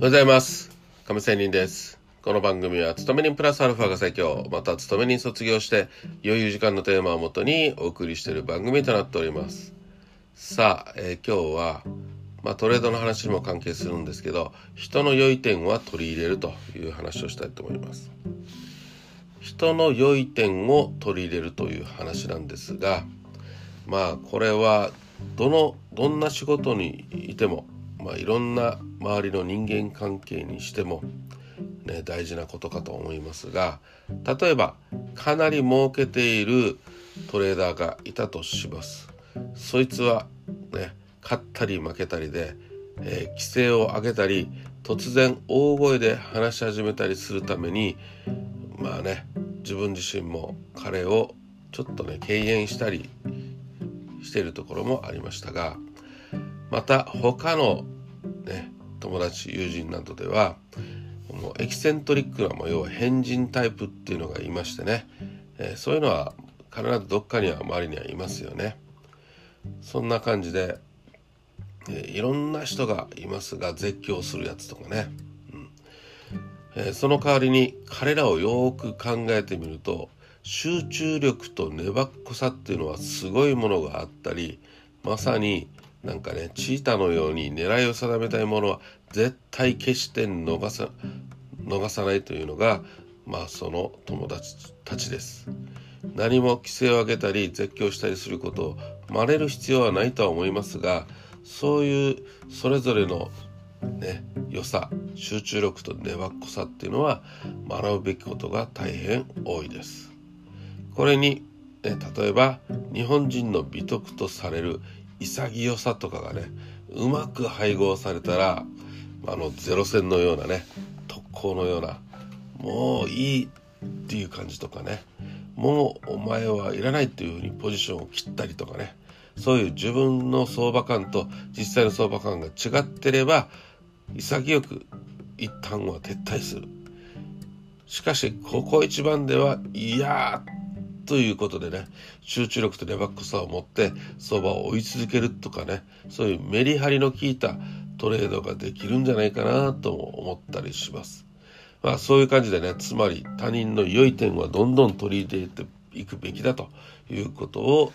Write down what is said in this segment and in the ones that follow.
おはようございます。亀仙人です。この番組は、勤め人プラスアルファが最強、また勤め人卒業して、余裕時間のテーマをもとにお送りしている番組となっております。さあ、えー今日は、まあ、トレードの話にも関係するんですけど、人の良い点は取り入れるという話をしたいと思います。人の良い点を取り入れるという話なんですが、まあ、これは、どの、どんな仕事にいても、まあ、いろんな周りの人間関係にしても、ね、大事なことかと思いますが例えばかなり儲けているトレーダーがいたとします。そいつはね勝ったり負けたりで、えー規制を上げたり突然大声で話し始めたりするためにまあね自分自身も彼をちょっとね敬遠したりしているところもありましたがまた他のね友達友人などではもうエキセントリックなもう要は変人タイプっていうのがいましてね、えーそういうのは必ずどっかには周りにはいますよね。そんな感じで、えーいろんな人がいますが絶叫するやつとかね、うん。えーその代わりに彼らをよく考えてみると集中力と粘っこさっていうのはすごいものがあったりまさになんかねチーターのように狙いを定めたいものは絶対決して逃さ逃さないというのがまあその友達たちです。何も規制を上げたり絶叫したりすることを真似る必要はないとは思いますがそういうそれぞれのね良さ集中力と粘っこさっていうのは学ぶべきことが大変多いです。これに、ね、例えば日本人の美徳とされる潔さとかがねうまく配合されたらあのゼロ戦のようなね特攻のようなもういいっていう感じとかねもうお前はいらないっていうふうにポジションを切ったりとかねそういう自分の相場感と実際の相場感が違ってれば潔く一旦は撤退する。しかしここ一番ではいやーということでね集中力と粘っこさを持って相場を追い続けるとかねそういうメリハリの効いたトレードができるんじゃないかなとも思ったりします。まあそういう感じでねつまり他人の良い点はどんどん取り入れていくべきだということを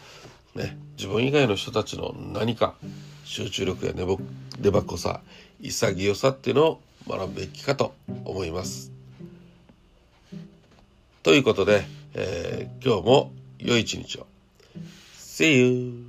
ね自分以外の人たちの何か集中力や粘っこさ潔さっていうのを学ぶべきかと思います。ということで、えー今日も良い一日を。See you!